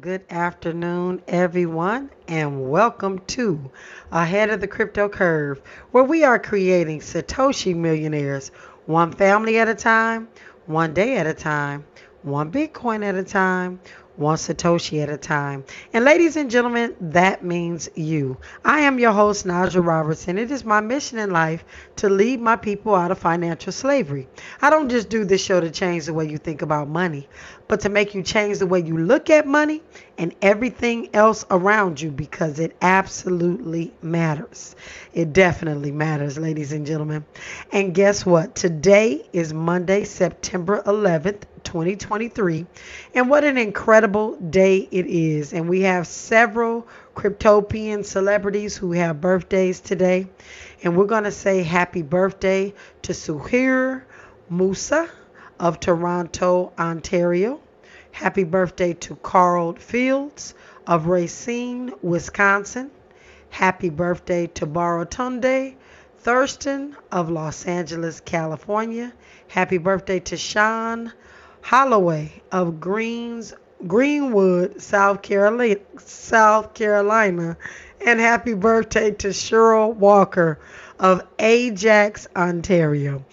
Good afternoon, everyone, and welcome to Ahead of the Crypto Curve, where we are creating Satoshi millionaires one family at a time, one day at a time, one Bitcoin at a time, one Satoshi at a time. And ladies and gentlemen, that means you. I am your host, Naja Robertson. It is my mission in life to lead my people out of financial slavery. I don't just do this show to change the way you think about money, but to make you change the way you look at money and everything else around you because it absolutely matters. It definitely matters, ladies and gentlemen. And guess what? Today is Monday, September 11th, 2023. And what an incredible day it is. And we have several cryptopian celebrities who have birthdays today. And we're going to say happy birthday to Suhair Musa of Toronto, Ontario. Happy birthday to Carl Fields of Racine, Wisconsin. Happy birthday to Baratunde Thurston of Los Angeles, California. Happy birthday to Sean Holloway of Greens Greenwood, South Carolina, South Carolina, and happy birthday to Cheryl Walker of Ajax, Ontario.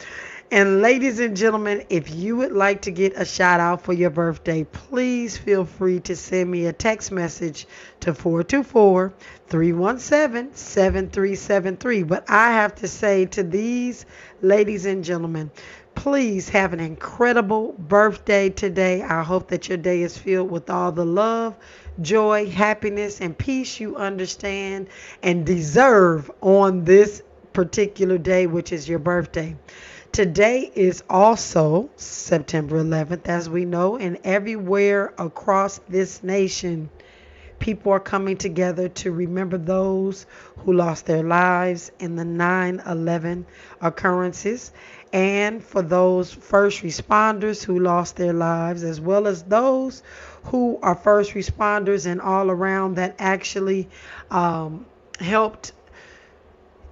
And ladies and gentlemen, if you would like to get a shout out for your birthday, please feel free to send me a text message to 424 317 7373. But I have to say to these ladies and gentlemen, please have an incredible birthday today. I hope that your day is filled with all the love, joy, happiness, and peace you understand and deserve on this particular day, which is your birthday. Today is also September 11th, as we know, and everywhere across this nation, people are coming together to remember those who lost their lives in the 9 11 occurrences, and for those first responders who lost their lives, as well as those who are first responders and all around that actually um, helped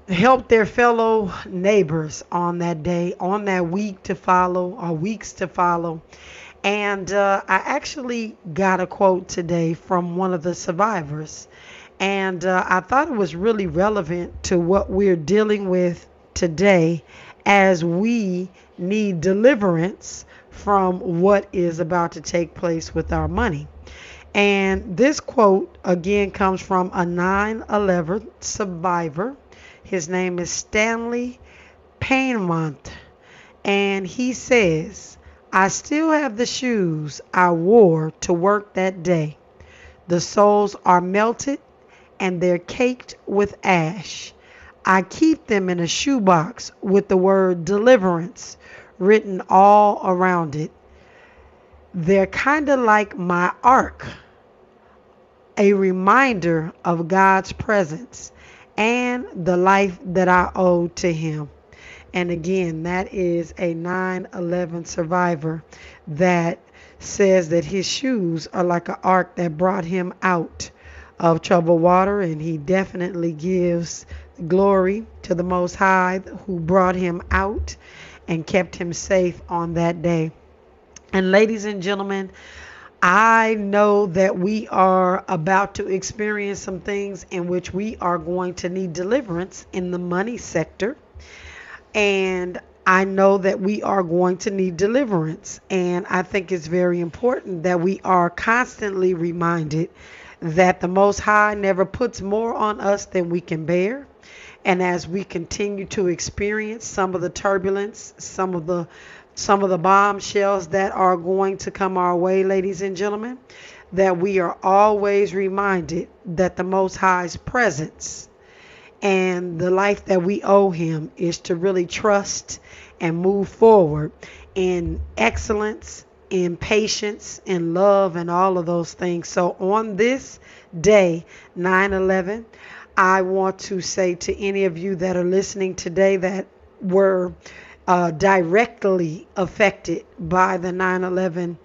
help their fellow neighbors on that day, on that week to follow, or weeks to follow. And uh, I actually got a quote today from one of the survivors. And uh, I thought it was really relevant to what we're dealing with today as we need deliverance from what is about to take place with our money. And this quote again comes from a 9 11 survivor his name is Stanley Painmont. And he says, I still have the shoes I wore to work that day. The soles are melted and they're caked with ash. I keep them in a shoebox with the word deliverance written all around it. They're kind of like my ark, a reminder of God's presence and the life that I owe to him. And again, that is a 9 11 survivor that says that his shoes are like an ark that brought him out of troubled water, and he definitely gives glory to the Most High who brought him out and kept him safe on that day. And, ladies and gentlemen, I know that we are about to experience some things in which we are going to need deliverance in the money sector. And I know that we are going to need deliverance. And I think it's very important that we are constantly reminded that the Most High never puts more on us than we can bear. And as we continue to experience some of the turbulence, some of the some of the bombshells that are going to come our way, ladies and gentlemen, that we are always reminded that the Most High's presence and the life that we owe Him is to really trust and move forward in excellence, in patience, in love, and all of those things. So on this day, 9 11, I want to say to any of you that are listening today that were uh, directly affected by the 9 11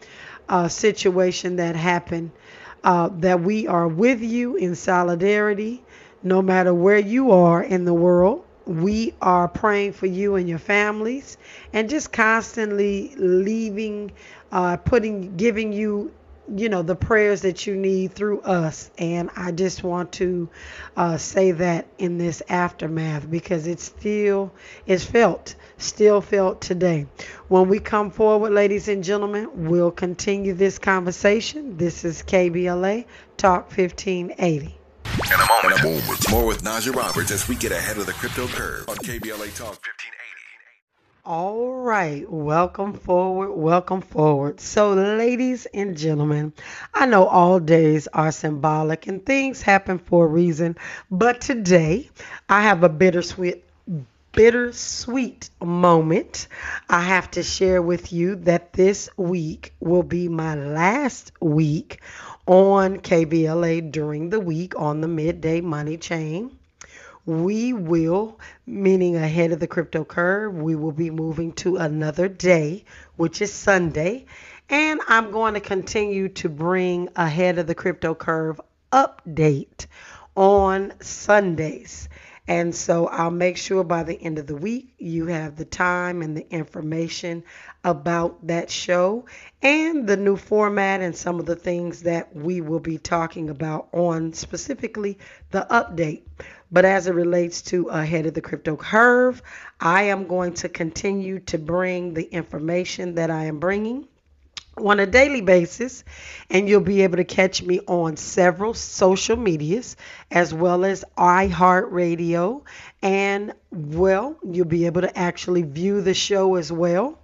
uh, situation that happened, uh, that we are with you in solidarity no matter where you are in the world. We are praying for you and your families and just constantly leaving, uh, putting, giving you you know, the prayers that you need through us. And I just want to uh, say that in this aftermath because it still is felt, still felt today. When we come forward, ladies and gentlemen, we'll continue this conversation. This is KBLA Talk 1580. In a moment, in a moment. more with Naja Roberts as we get ahead of the crypto curve on KBLA Talk 1580. All right, welcome forward, welcome forward. So, ladies and gentlemen, I know all days are symbolic and things happen for a reason, but today I have a bittersweet bittersweet moment. I have to share with you that this week will be my last week on KBLA during the week on the midday money chain we will, meaning ahead of the crypto curve, we will be moving to another day, which is Sunday. And I'm going to continue to bring ahead of the crypto curve update on Sundays. And so I'll make sure by the end of the week you have the time and the information about that show and the new format and some of the things that we will be talking about on specifically the update. But as it relates to uh, ahead of the crypto curve, I am going to continue to bring the information that I am bringing on a daily basis and you'll be able to catch me on several social medias as well as iHeartRadio. And well you'll be able to actually view the show as well.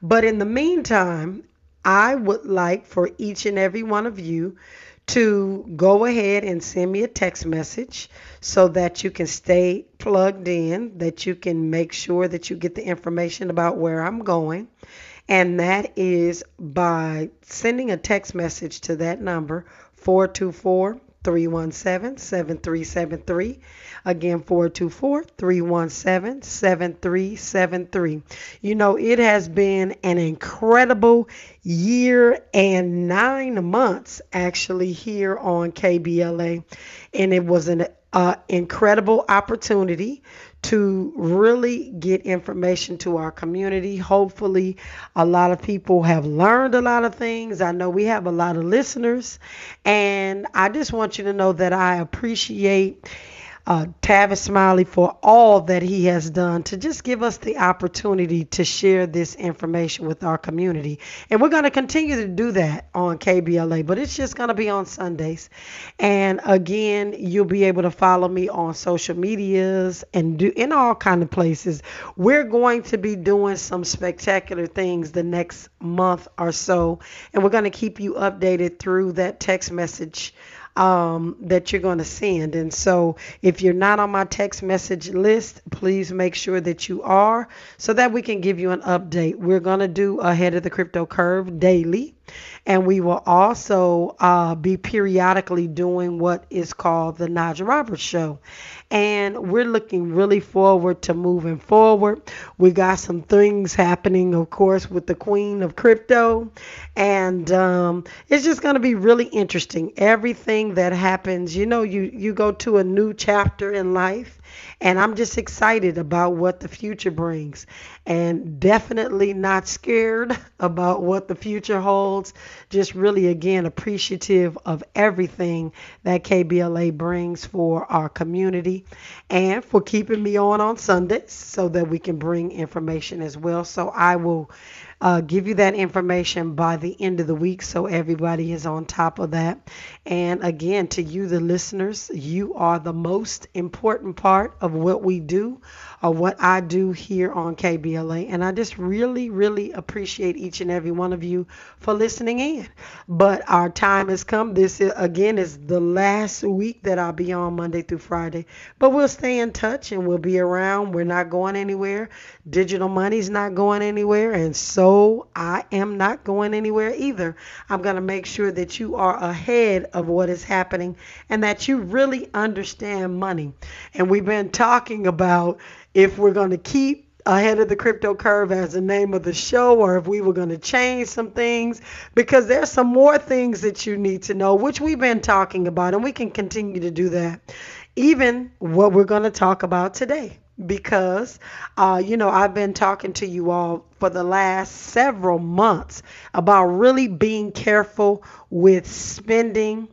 But in the meantime I would like for each and every one of you to go ahead and send me a text message so that you can stay plugged in, that you can make sure that you get the information about where I'm going. And that is by sending a text message to that number, 424 317 7373. Again, 424 317 7373. You know, it has been an incredible year and nine months actually here on KBLA. And it was an uh, incredible opportunity to really get information to our community. Hopefully, a lot of people have learned a lot of things. I know we have a lot of listeners, and I just want you to know that I appreciate uh, Tavis Smiley for all that he has done to just give us the opportunity to share this information with our community. And we're going to continue to do that on KBLA, but it's just going to be on Sundays. And again, you'll be able to follow me on social medias and do in all kind of places. We're going to be doing some spectacular things the next month or so, and we're going to keep you updated through that text message um, that you're going to send. And so if you're not on my text message list, please make sure that you are so that we can give you an update. We're going to do ahead of the crypto curve daily. And we will also uh, be periodically doing what is called the Naja Roberts Show and we're looking really forward to moving forward. We got some things happening, of course, with the Queen of Crypto, and um, it's just going to be really interesting. Everything that happens, you know, you you go to a new chapter in life, and I'm just excited about what the future brings and definitely not scared about what the future holds. Just really, again, appreciative of everything that KBLA brings for our community and for keeping me on on Sundays so that we can bring information as well. So I will uh, give you that information by the end of the week so everybody is on top of that. And again, to you, the listeners, you are the most important part of what we do or what I do here on KBLA. And I just really, really appreciate each and every one of you for listening in. But our time has come. This, is, again, is the last week that I'll be on Monday through Friday. But we'll stay in touch and we'll be around. We're not going anywhere. Digital money's not going anywhere. And so I am not going anywhere either. I'm going to make sure that you are ahead of what is happening and that you really understand money. And we've been talking about if we're going to keep ahead of the crypto curve as the name of the show or if we were going to change some things because there's some more things that you need to know which we've been talking about and we can continue to do that even what we're going to talk about today because, uh, you know, I've been talking to you all for the last several months about really being careful with spending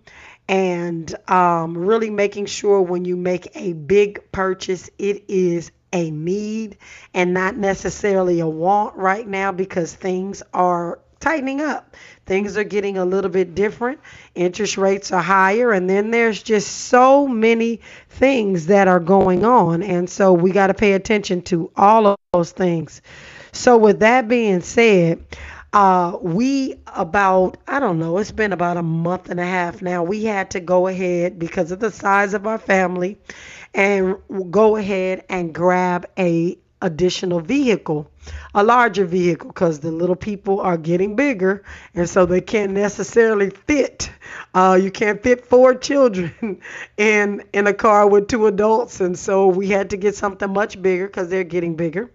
and um, really making sure when you make a big purchase, it is a need and not necessarily a want right now because things are tightening up. Things are getting a little bit different. Interest rates are higher, and then there's just so many things that are going on. And so we got to pay attention to all of those things. So, with that being said, uh, we about I don't know, it's been about a month and a half now. We had to go ahead because of the size of our family and go ahead and grab a additional vehicle, a larger vehicle, because the little people are getting bigger, and so they can't necessarily fit. Uh, you can't fit four children in in a car with two adults, and so we had to get something much bigger because they're getting bigger.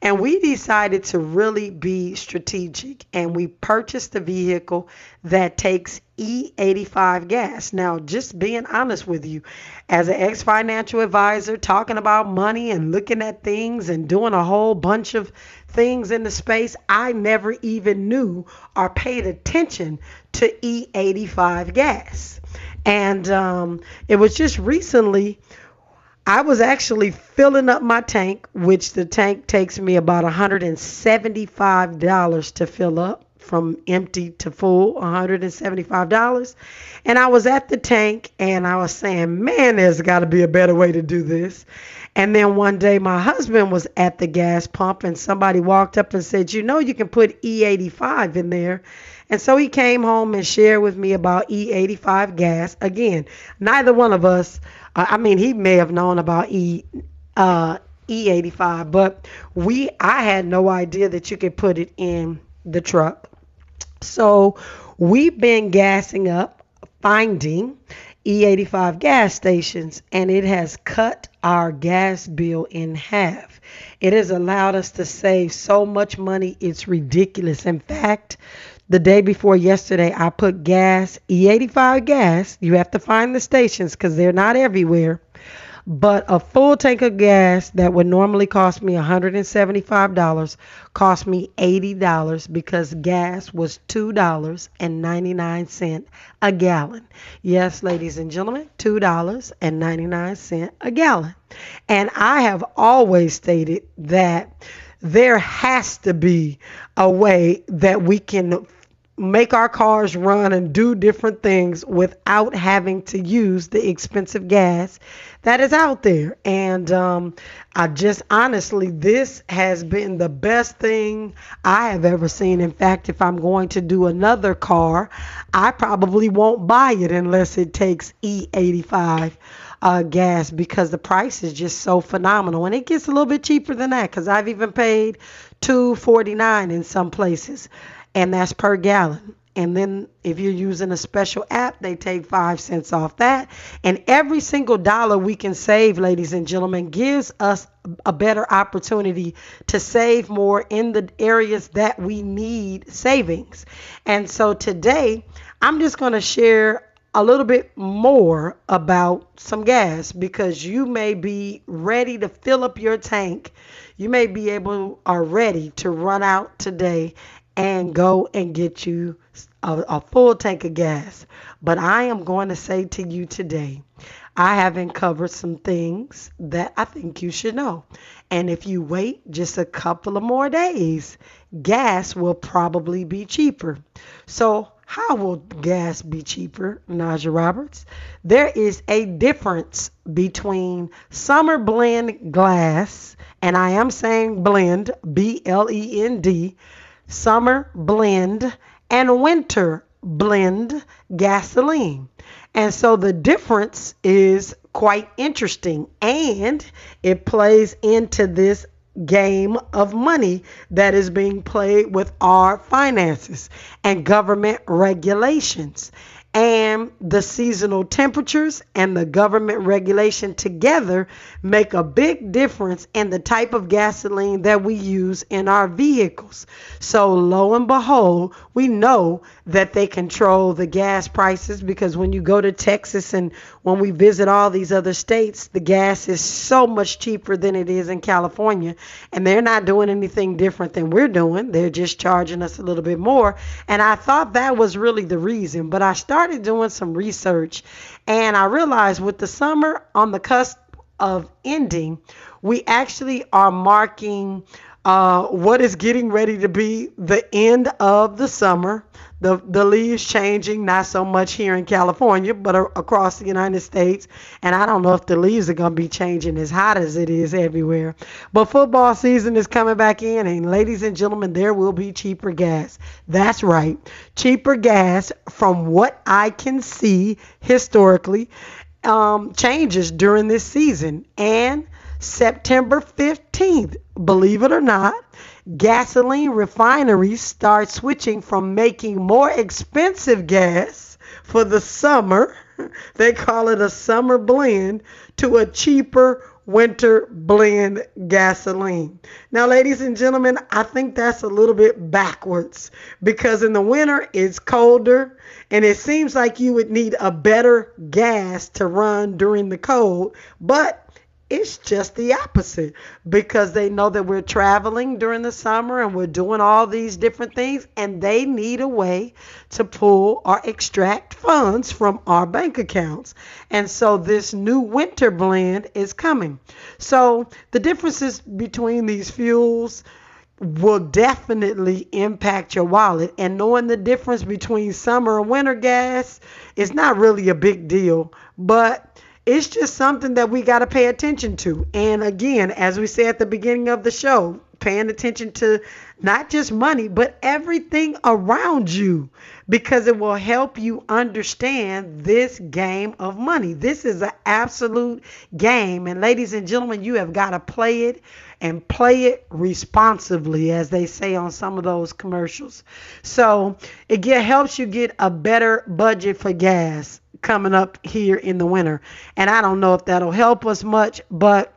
And we decided to really be strategic and we purchased a vehicle that takes E85 gas. Now, just being honest with you, as an ex financial advisor, talking about money and looking at things and doing a whole bunch of things in the space, I never even knew or paid attention to E85 gas. And um, it was just recently I was actually filling up my tank, which the tank takes me about $175 to fill up from empty to full, $175. And I was at the tank and I was saying, man, there's got to be a better way to do this. And then one day my husband was at the gas pump and somebody walked up and said, you know, you can put E85 in there. And so he came home and shared with me about E85 gas. Again, neither one of us I mean, he may have known about E uh, E85, but we I had no idea that you could put it in the truck. So we've been gassing up, finding E85 gas stations, and it has cut our gas bill in half. It has allowed us to save so much money, it's ridiculous. In fact, the day before yesterday, I put gas, E85 gas. You have to find the stations because they're not everywhere. But a full tank of gas that would normally cost me $175 cost me $80 because gas was $2.99 a gallon. Yes, ladies and gentlemen, $2.99 a gallon. And I have always stated that there has to be a way that we can make our cars run and do different things without having to use the expensive gas that is out there. And um, I just honestly, this has been the best thing I have ever seen. In fact, if I'm going to do another car, I probably won't buy it unless it takes E85 uh, gas because the price is just so phenomenal. And it gets a little bit cheaper than that because I've even paid 249 in some places and that's per gallon. And then if you're using a special app, they take five cents off that. And every single dollar we can save, ladies and gentlemen, gives us a better opportunity to save more in the areas that we need savings. And so today, I'm just going to share a little bit more about some gas because you may be ready to fill up your tank. You may be able or ready to run out today and go and get you a, a, full tank of gas. But I am going to say to you today, I haven't covered some things that I think you should know. And if you wait just a couple of more days, gas will probably be cheaper. So, how will gas be cheaper, Naja Roberts? There is a difference between summer blend glass, and I am saying blend, B L E N D summer blend, and winter blend gasoline. And so the difference is quite interesting and it plays into this game of money that is being played with our finances and government regulations. And the seasonal temperatures and the government regulation together make a big difference in the type of gasoline that we use in our vehicles. So, lo and behold, we know that they control the gas prices because when you go to Texas and when we visit all these other states, the gas is so much cheaper than it is in California. And they're not doing anything different than we're doing, they're just charging us a little bit more. And I thought that was really the reason, but I started doing some research and I realized with the summer on the cusp of ending, we actually are marking uh, what is getting ready to be the end of the summer. The, the leaves changing, not so much here in California, but across the United States. And I don't know if the leaves are going to be changing as hot as it is everywhere. But football season is coming back in, and ladies and gentlemen, there will be cheaper gas. That's right, cheaper gas from what I can see historically um, changes during this season. And September 15th, believe it or not, gasoline refineries start switching from making more expensive gas for the summer, they call it a summer blend, to a cheaper winter blend gasoline. Now, ladies and gentlemen, I think that's a little bit backwards because in the winter it's colder and it seems like you would need a better gas to run during the cold, but it's just the opposite because they know that we're traveling during the summer and we're doing all these different things and they need a way to pull or extract funds from our bank accounts. And so this new winter blend is coming. So the differences between these fuels will definitely impact your wallet and knowing the difference between summer and winter gas is not really a big deal, but it's just something that we got to pay attention to. And again, as we said at the beginning of the show, paying attention to not just money, but everything around you because it will help you understand this game of money. This is an absolute game. And ladies and gentlemen, you have got to play it and play it responsibly, as they say on some of those commercials. So it get, helps you get a better budget for gas coming up here in the winter. And I don't know if that'll help us much, but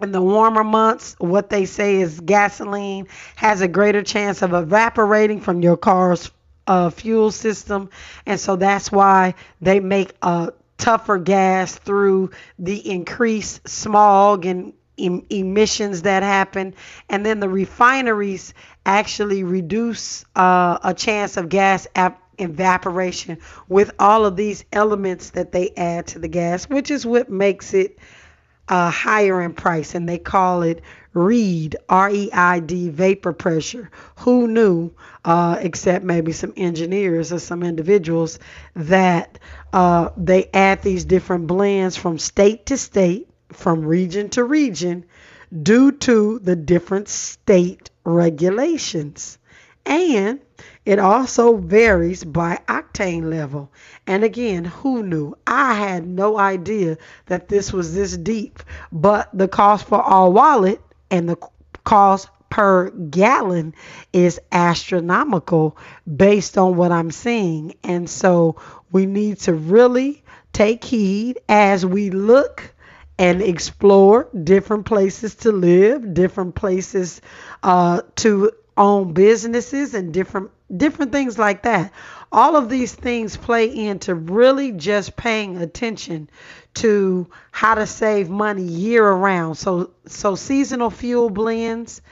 in the warmer months, what they say is gasoline has a greater chance of evaporating from your car's uh, fuel system. And so that's why they make a tougher gas through the increased smog and em- emissions that happen. And then the refineries actually reduce uh, a chance of gas ap- evaporation with all of these elements that they add to the gas, which is what makes it uh, higher in price. And they call it REID, R E I D, vapor pressure. Who knew, uh, except maybe some engineers or some individuals, that uh, they add these different blends from state to state, from region to region, due to the different state regulations. And it also varies by octane level. And again, who knew? I had no idea that this was this deep. But the cost for our wallet and the cost per gallon is astronomical based on what I'm seeing. And so we need to really take heed as we look and explore different places to live, different places uh, to own businesses, and different different things like that. All of these things play into really just paying attention to how to save money year around. So so seasonal fuel blends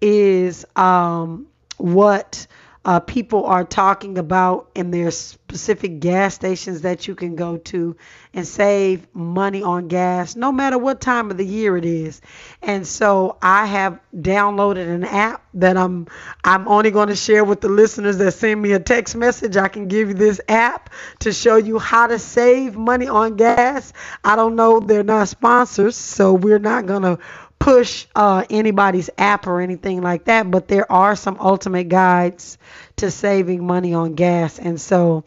is um, what uh, people are talking about in their specific gas stations that you can go to and save money on gas no matter what time of the year it is. And so I have downloaded an app that I'm I'm only going to share with the listeners that send me a text message. I can give you this app to show you how to save money on gas. I don't know they're not sponsors, so we're not going to push uh, anybody's app or anything like that, but there are some ultimate guides to saving money on gas. And so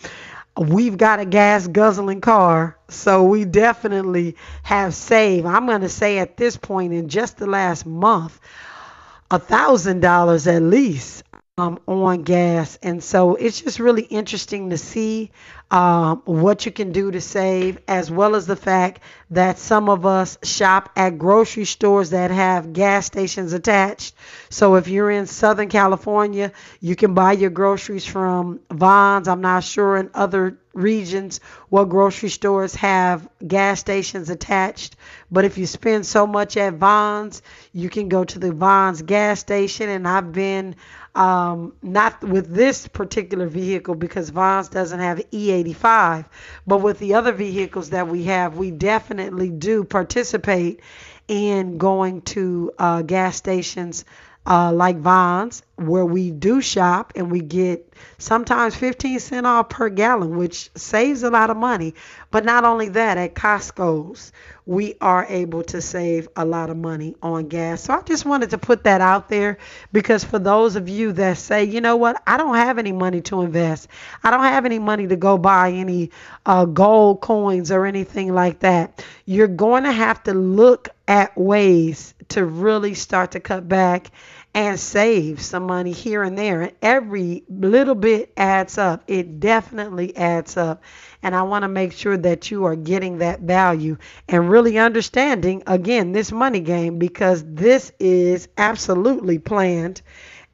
we've got a gas guzzling car, so we definitely have saved. I'm going to say at this point in just the last month, a thousand dollars at least um, on gas. And so it's just really interesting to see um, what you can do to save, as well as the fact that some of us shop at grocery stores that have gas stations attached. So if you're in Southern California, you can buy your groceries from Vons. I'm not sure in other regions what grocery stores have gas stations attached. But if you spend so much at Vons, you can go to the Vons gas station. And I've been um, not with this particular vehicle because Vons doesn't have E85, but with the other vehicles that we have, we definitely do participate in going to uh, gas stations uh, like Vons, where we do shop and we get sometimes 15 cent off per gallon, which saves a lot of money. But not only that, at Costco's, we are able to save a lot of money on gas. So I just wanted to put that out there because for those of you that say, you know what, I don't have any money to invest, I don't have any money to go buy any uh, gold coins or anything like that, you're going to have to look at ways to really start to cut back and save some money here and there. And every little bit adds up. It definitely adds up. And I want to make sure that you are getting that value and really understanding, again, this money game because this is absolutely planned.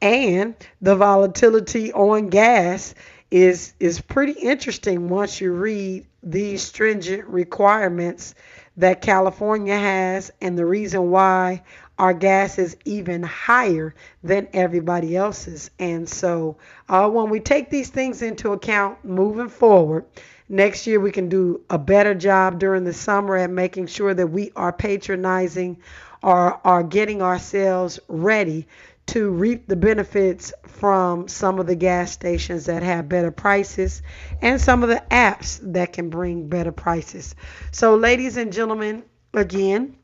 And the volatility on gas is is pretty interesting once you read these stringent requirements that California has and the reason why our gas is even higher than everybody else's. And so, uh, when we take these things into account moving forward, next year we can do a better job during the summer at making sure that we are patronizing or are getting ourselves ready to reap the benefits from some of the gas stations that have better prices and some of the apps that can bring better prices. So, ladies and gentlemen, again,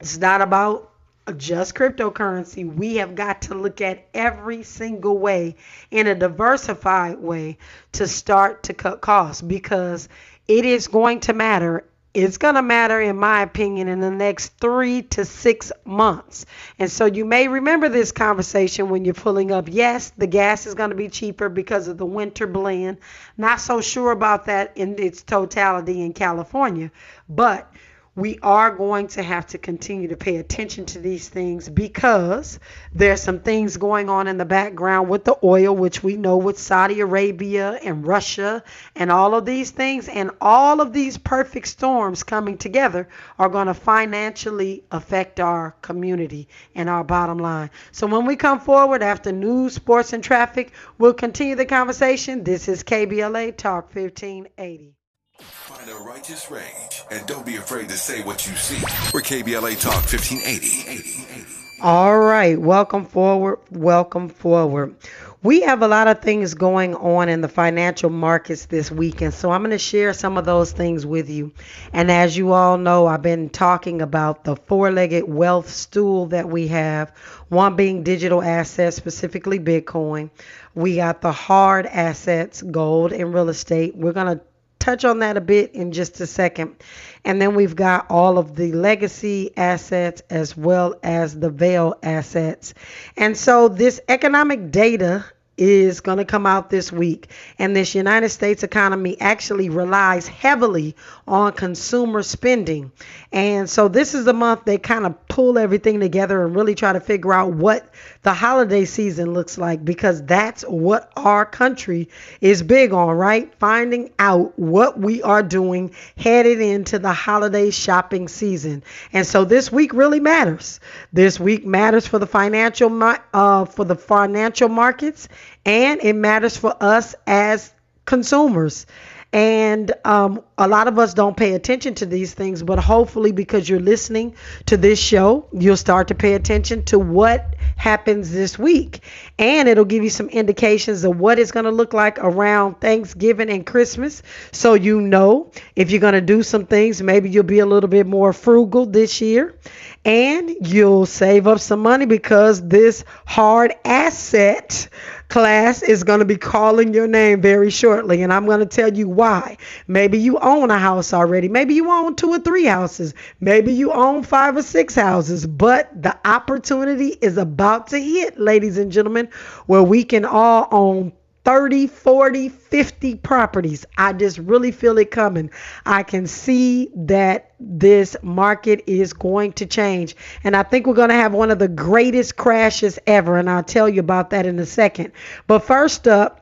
it's not about just cryptocurrency. We have got to look at every single way in a diversified way to start to cut costs because it is going to matter. It's going to matter, in my opinion, in the next three to six months. And so you may remember this conversation when you're pulling up. Yes, the gas is going to be cheaper because of the winter blend. Not so sure about that in its totality in California, but we are going to have to continue to pay attention to these things because there's some things going on in the background with the oil, which we know with Saudi Arabia and Russia and all of these things. And all of these perfect storms coming together are going to financially affect our community and our bottom line. So when we come forward after news, sports, and traffic, we'll continue the conversation. This is KBLA Talk 1580. Find a righteous rage and don't be afraid to say what you see. We're KBLA Talk 1580. All right, welcome forward. Welcome forward. We have a lot of things going on in the financial markets this weekend, so I'm going to share some of those things with you. And as you all know, I've been talking about the four legged wealth stool that we have one being digital assets, specifically Bitcoin. We got the hard assets, gold and real estate. We're going to touch on that a bit in just a second. And then we've got all of the legacy assets as well as the veil assets. And so this economic data is going to come out this week. And this United States economy actually relies heavily on consumer spending. And so this is the month they kind of pull everything together and really try to figure out what the holiday season looks like because that's what our country is big on, right? Finding out what we are doing headed into the holiday shopping season. And so this week really matters. This week matters for the financial uh, for the financial markets and it matters for us as consumers. And um, a lot of us don't pay attention to these things, but hopefully, because you're listening to this show, you'll start to pay attention to what happens this week. And it'll give you some indications of what it's going to look like around Thanksgiving and Christmas. So you know if you're going to do some things, maybe you'll be a little bit more frugal this year. And you'll save up some money because this hard asset class is going to be calling your name very shortly, and I'm going to tell you why. Maybe you own a house already. Maybe you own two or three houses. Maybe you own five or six houses, but the opportunity is about to hit, ladies and gentlemen, where we can all own 30, 40, 50 properties. I just really feel it coming. I can see that this market is going to change. And I think we're going to have one of the greatest crashes ever. And I'll tell you about that in a second. But first up,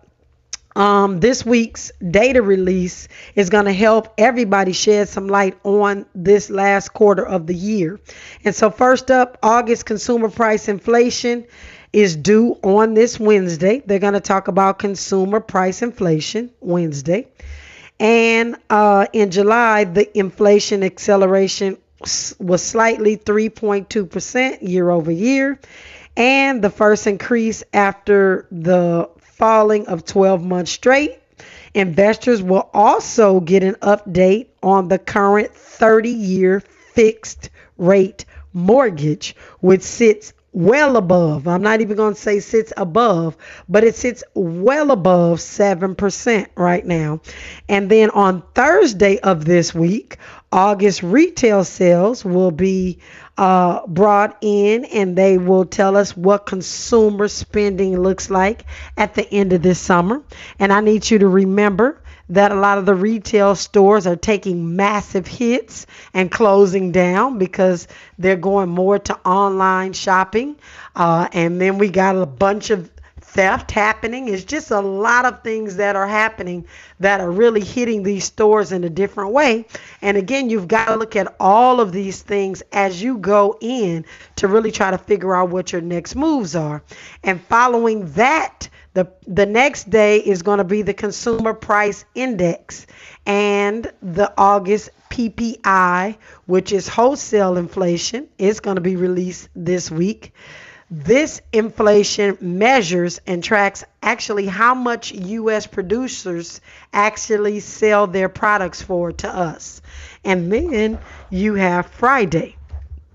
um, this week's data release is going to help everybody shed some light on this last quarter of the year. And so, first up, August consumer price inflation is due on this Wednesday. They're going to talk about consumer price inflation Wednesday. And uh, in July, the inflation acceleration was slightly 3.2% year over year, and the first increase after the falling of 12 months straight. Investors will also get an update on the current 30 year fixed rate mortgage, which sits well above. I'm not even going to say sits above, but it sits well above 7% right now. And then on Thursday of this week, August retail sales will be uh, brought in and they will tell us what consumer spending looks like at the end of this summer. And I need you to remember that a lot of the retail stores are taking massive hits and closing down because they're going more to online shopping. Uh, and then we got a bunch of theft happening. It's just a lot of things that are happening that are really hitting these stores in a different way. And again, you've got to look at all of these things as you go in to really try to figure out what your next moves are. And following that, the, the next day is going to be the Consumer Price Index and the August PPI, which is wholesale inflation, is going to be released this week. This inflation measures and tracks actually how much U.S. producers actually sell their products for to us. And then you have Friday.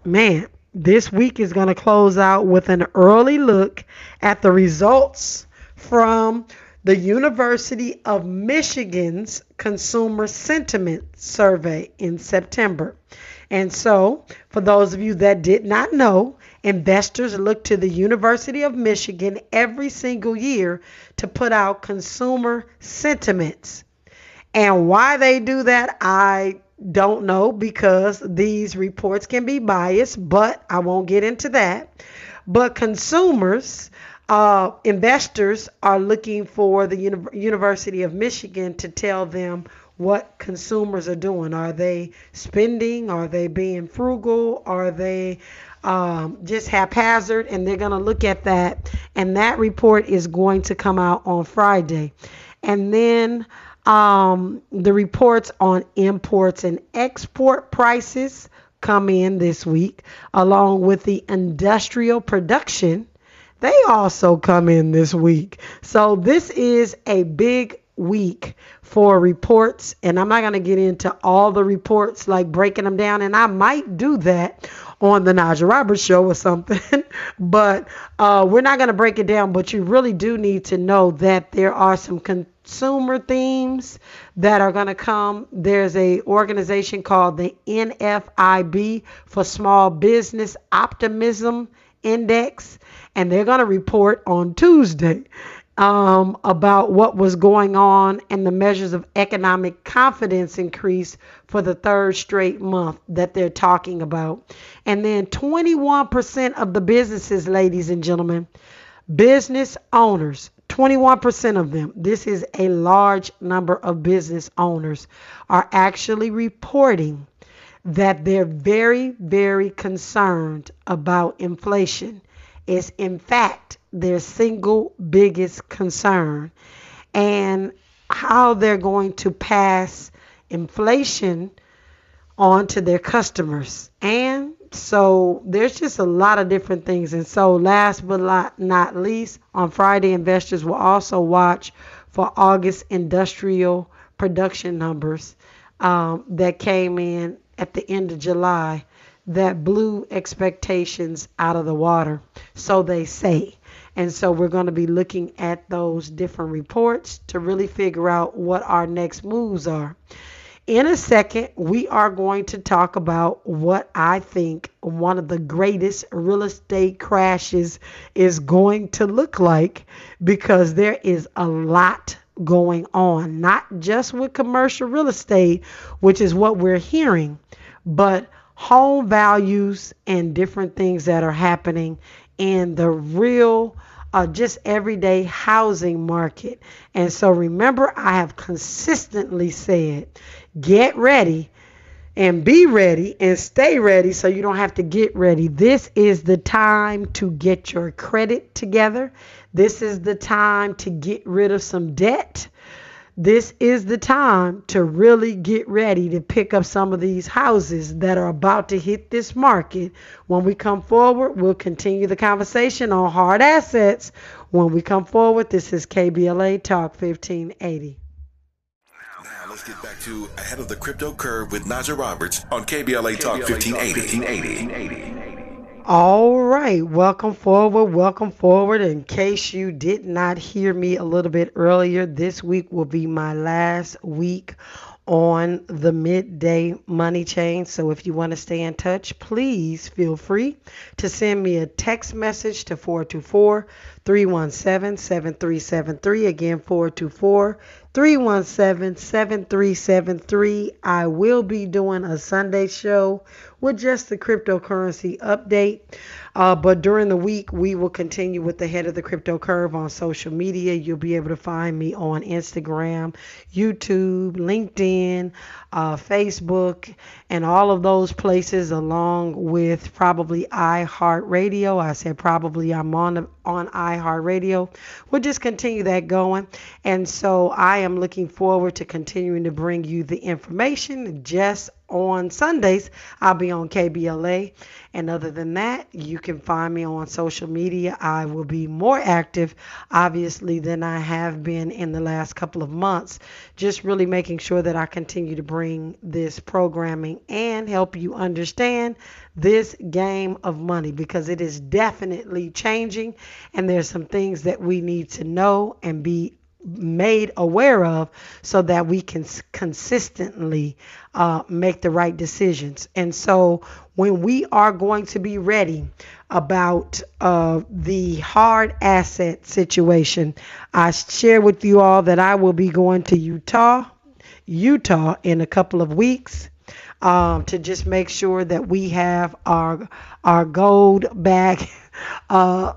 Man, this week is going to close out with an early look at the results from the University of Michigan's Consumer Sentiment Survey in September. And so, for those of you that did not know, investors look to the University of Michigan every single year to put out consumer sentiments. And why they do that, I don't know because these reports can be biased, but I won't get into that. But consumers uh, investors are looking for the Uni- University of Michigan to tell them what consumers are doing. Are they spending? Are they being frugal? Are they um, just haphazard? And they're going to look at that. And that report is going to come out on Friday. And then um, the reports on imports and export prices come in this week, along with the industrial production they also come in this week. So this is a big week for reports and I'm not going to get into all the reports like breaking them down and I might do that on the Naja Roberts show or something but uh, we're not going to break it down but you really do need to know that there are some consumer themes that are going to come there's a organization called the NFIB for Small Business Optimism Index and they're going to report on Tuesday um, about what was going on and the measures of economic confidence increase for the third straight month that they're talking about. And then 21% of the businesses, ladies and gentlemen, business owners, 21% of them, this is a large number of business owners, are actually reporting that they're very, very concerned about inflation is, in fact, their single biggest concern and how they're going to pass inflation on to their customers. And so there's just a lot of different things. And so, last but not least, on Friday, investors will also watch for August industrial production numbers um, that came in at the end of July that blew expectations out of the water. So they say. And so we're going to be looking at those different reports to really figure out what our next moves are. in a second, we are going to talk about what I think one of the greatest real estate crashes is going to look like because there is a lot going on, not just with commercial real estate, which is what we're hearing, but home values and different things that are happening in the real uh, just everyday housing market. And so remember, I have consistently said get ready and be ready and stay ready so you don't have to get ready. This is the time to get your credit together. This is the time to get rid of some debt. This is the time to really get ready to pick up some of these houses that are about to hit this market. When we come forward, we'll continue the conversation on hard assets. When we come forward, this is KBLA Talk 1580 Now let's get back to Ahead of the Crypto Curve with Naja Roberts on KBLA Talk 1580 1580. All right, welcome forward, welcome forward. In case you did not hear me a little bit earlier, this week will be my last week on the midday money chain. So if you want to stay in touch, please feel free to send me a text message to 424 317 7373. Again, 424 317 7373. I will be doing a Sunday show with just the cryptocurrency update. Uh, but during the week, we will continue with the Ahead of the Crypto Curve on social media. You'll be able to find me on Instagram, YouTube, LinkedIn, uh, Facebook, and all of those places, along with probably iHeartRadio. I said probably I'm on on iHeartRadio. We'll just continue that going, and so I am looking forward to continuing to bring you the information just on Sundays, I'll be on KBLA. And other than that, you can find me on social media. I will be more active, obviously, than I have been in the last couple of months. Just really making sure that I continue to bring this programming and help you understand this game of money because it is definitely changing. And there's some things that we need to know and be made aware of so that we can consistently uh, make the right decisions. And so when we are going to be ready about uh, the hard asset situation, I share with you all that I will be going to Utah, Utah in a couple of weeks. Um, to just make sure that we have our our Goldback, uh,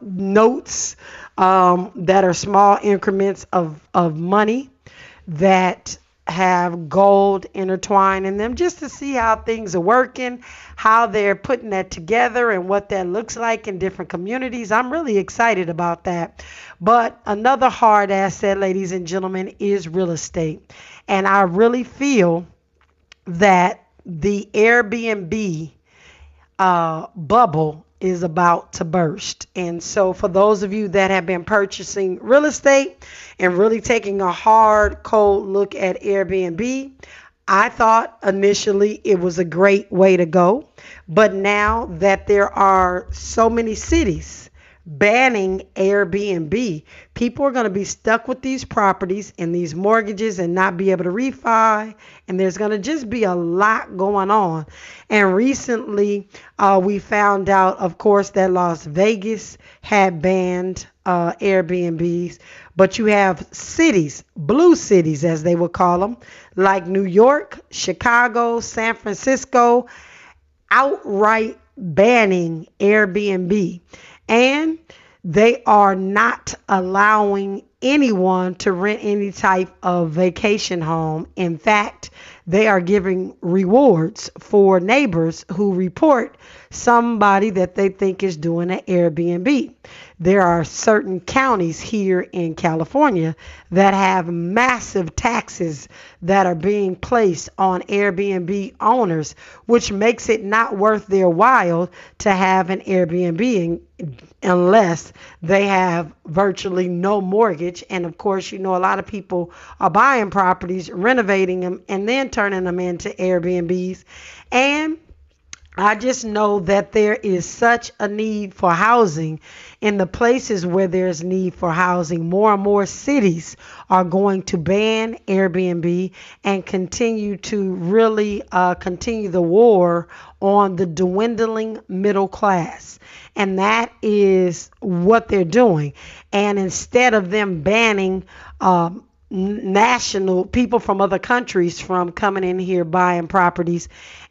notes um, that are small increments of, of money that have gold intertwined in them just to see how things are working, how they're putting that together, and what that looks like in different communities. I'm really excited about that. But another hard asset, ladies and gentlemen, is real estate. And I really feel that the Airbnb uh, bubble is about to burst. And so, for those of you that have been purchasing real estate and really taking a hard, cold look at Airbnb, I thought initially it was a great way to go. But now that there are so many cities banning Airbnb. People are going to be stuck with these properties and these mortgages and not be able to refi. And there's going to just be a lot going on. And recently, uh, we found out, of course, that Las Vegas had banned uh, Airbnbs. But you have cities, blue cities as they would call them, like New York, Chicago, San Francisco, outright banning Airbnb and they are not allowing anyone to rent any type of vacation home. In fact, they are giving rewards for neighbors who report somebody that they think is doing an Airbnb. There are certain counties here in California that have massive taxes that are being placed on Airbnb owners, which makes it not worth their while to have an Airbnb unless they have virtually no mortgage. And of course, you know, a lot of people are buying properties, renovating them, and then turning them into Airbnbs. And I just know that there is such a need for housing in the places where there's need for housing. More and more cities are going to ban Airbnb and continue to really uh, continue the war on the dwindling middle class. And that is what they're doing. And instead of them banning, um, national people from other countries from coming in here buying properties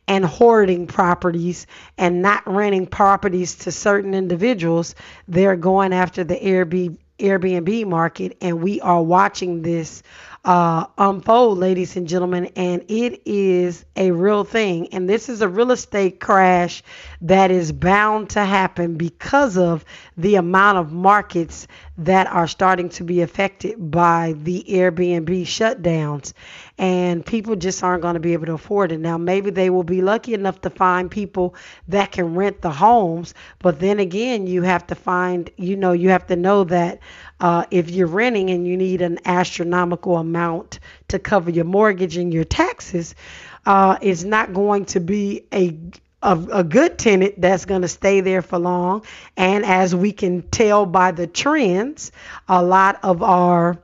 and hoarding properties and not renting properties to certain individuals, they're going after the Airbnb market, and we are watching this uh, unfold, ladies and gentlemen, and it is a real thing. And this is a real estate crash that is bound to happen because of the amount of markets that are starting to be affected by the Airbnb shutdowns. And people just aren't going to be able to afford it. Now, maybe they will be lucky enough to find people that can rent the homes. But then again, you have to find, you know, you have to know that uh, if you're renting and you need an astronomical amount to cover your mortgage and your taxes, uh, it's not going to be a a, a good tenant that's going to stay there for long. And as we can tell by the trends, a lot of our,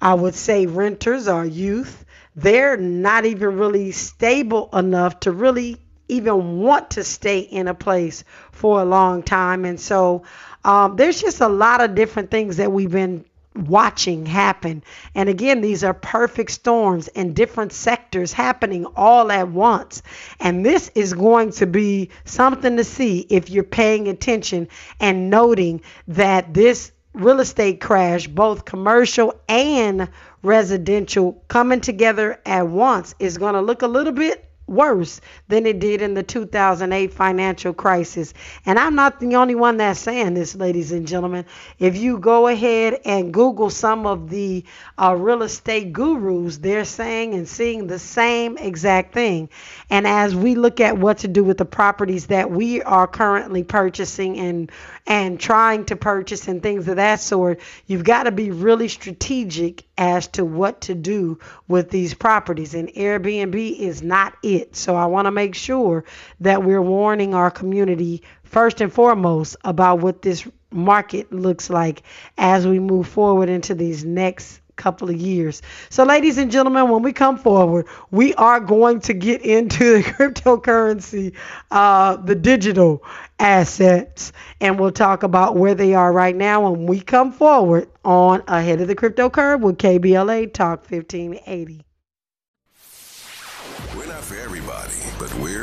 I would say, renters, our youth, they're not even really stable enough to really even want to stay in a place for a long time. And so um, there's just a lot of different things that we've been watching happen. And again, these are perfect storms in different sectors happening all at once. And this is going to be something to see if you're paying attention and noting that this real estate crash, both commercial and residential, coming together at once is going to look a little bit worse than it did in the 2008 financial crisis. And I'm not the only one that's saying this, ladies and gentlemen. If you go ahead and Google some of the uh, real estate gurus, they're saying and seeing the same exact thing. And as we look at what to do with the properties that we are currently purchasing and and trying to purchase and things of that sort, you've got to be really strategic as to what to do with these properties. And Airbnb is not it. So I want to make sure that we're warning our community first and foremost about what this market looks like as we move forward into these next couple of years. So, ladies and gentlemen, when we come forward, we are going to get into the cryptocurrency, uh, the digital assets, and we'll talk about where they are right now when we come forward on Ahead of the Crypto Curve with KBLA Talk 1580.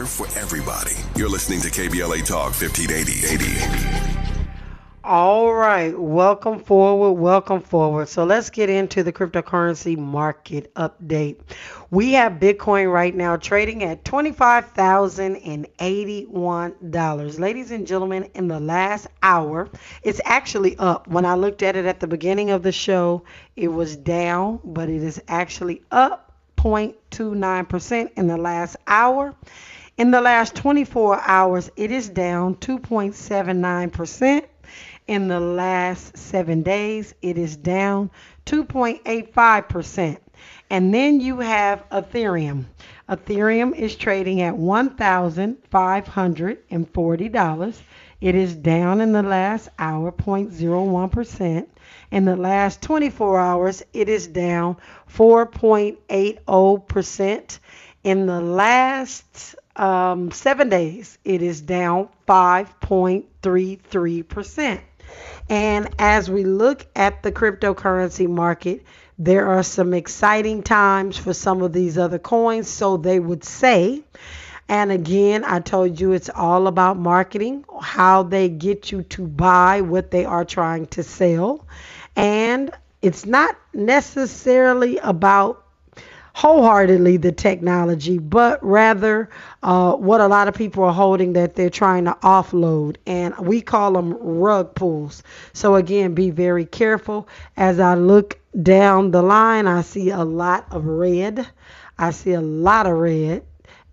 For everybody. You're listening to KBLA Talk 1580. All right, welcome forward, welcome forward. So let's get into the cryptocurrency market update. We have Bitcoin right now trading at $25,081. Ladies and gentlemen, in the last hour, it's actually up. When I looked at it at the beginning of the show, it was down, but it is actually up 0.29% in the last hour. In the last 24 hours, it is down 2.79%. In the last seven days, it is down 2.85%. And then you have Ethereum. Ethereum is trading at $1,540. It is down in the last hour 0.01%. In the last 24 hours, it is down 4.80%. In the last um, seven days, it is down 5.33%. And as we look at the cryptocurrency market, there are some exciting times for some of these other coins, so they would say. And again, I told you it's all about marketing, how they get you to buy what they are trying to sell. And it's not necessarily about wholeheartedly the technology, but rather uh, what a lot of people are holding that they're trying to offload. And we call them rug pulls. So, again, be very careful. As I look down the line, I see a lot of red. I see a lot of red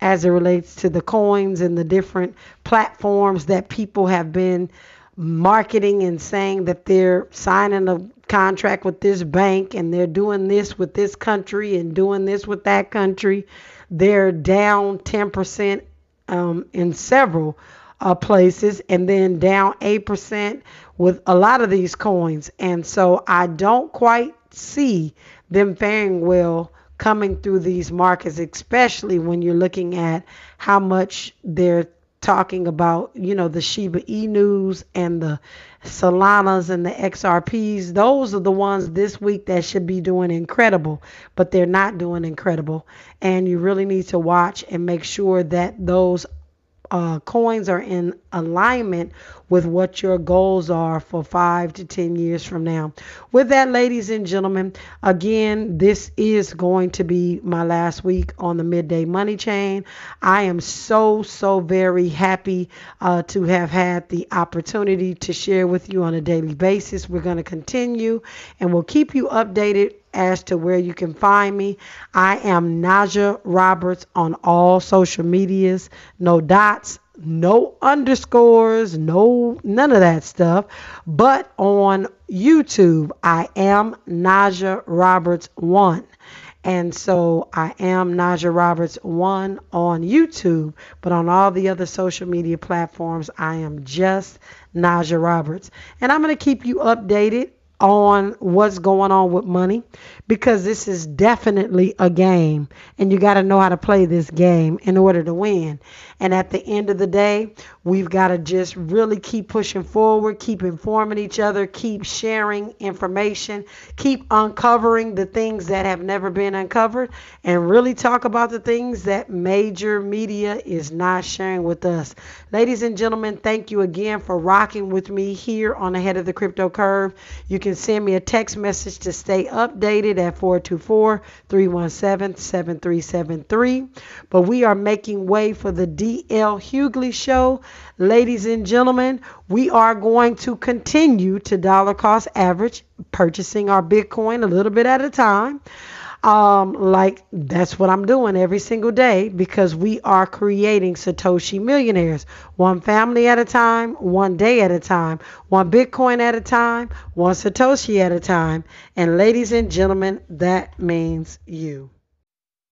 as it relates to the coins and the different platforms that people have been marketing and saying that they're signing a contract with this bank and they're doing this with this country and doing this with that country. They're down 10% um, in several uh, places and then down 8% with a lot of these coins. And so I don't quite see them faring well coming through these markets, especially when you're looking at how much they're talking about, you know, the Shiba Inus and the Solanas and the XRPs. Those are the ones this week that should be doing incredible, but they're not doing incredible. And you really need to watch and make sure that those uh, coins are in alignment with what your goals are for five to ten years from now. With that, ladies and gentlemen, again, this is going to be my last week on the midday money chain. I am so, so very happy uh, to have had the opportunity to share with you on a daily basis. We're going to continue and we'll keep you updated as to where you can find me. I am Najah Roberts on all social medias. No dots, no underscores, no none of that stuff. But on YouTube, I am Najah Roberts 1. And so I am Najah Roberts 1 on YouTube, but on all the other social media platforms, I am just Najah Roberts. And I'm going to keep you updated on what's going on with money because this is definitely a game and you got to know how to play this game in order to win. And at the end of the day, we've got to just really keep pushing forward, keep informing each other, keep sharing information, keep uncovering the things that have never been uncovered, and really talk about the things that major media is not sharing with us. Ladies and gentlemen, thank you again for rocking with me here on the Ahead of the Crypto Curve. You can send me a text message to stay updated at 424 317 7373. But we are making way for the DL Hughley Show. Ladies and gentlemen, we are going to continue to dollar cost average, purchasing our Bitcoin a little bit at a time. Um, like that's what I'm doing every single day because we are creating Satoshi millionaires, one family at a time, one day at a time, one Bitcoin at a time, one Satoshi at a time. And ladies and gentlemen, that means you.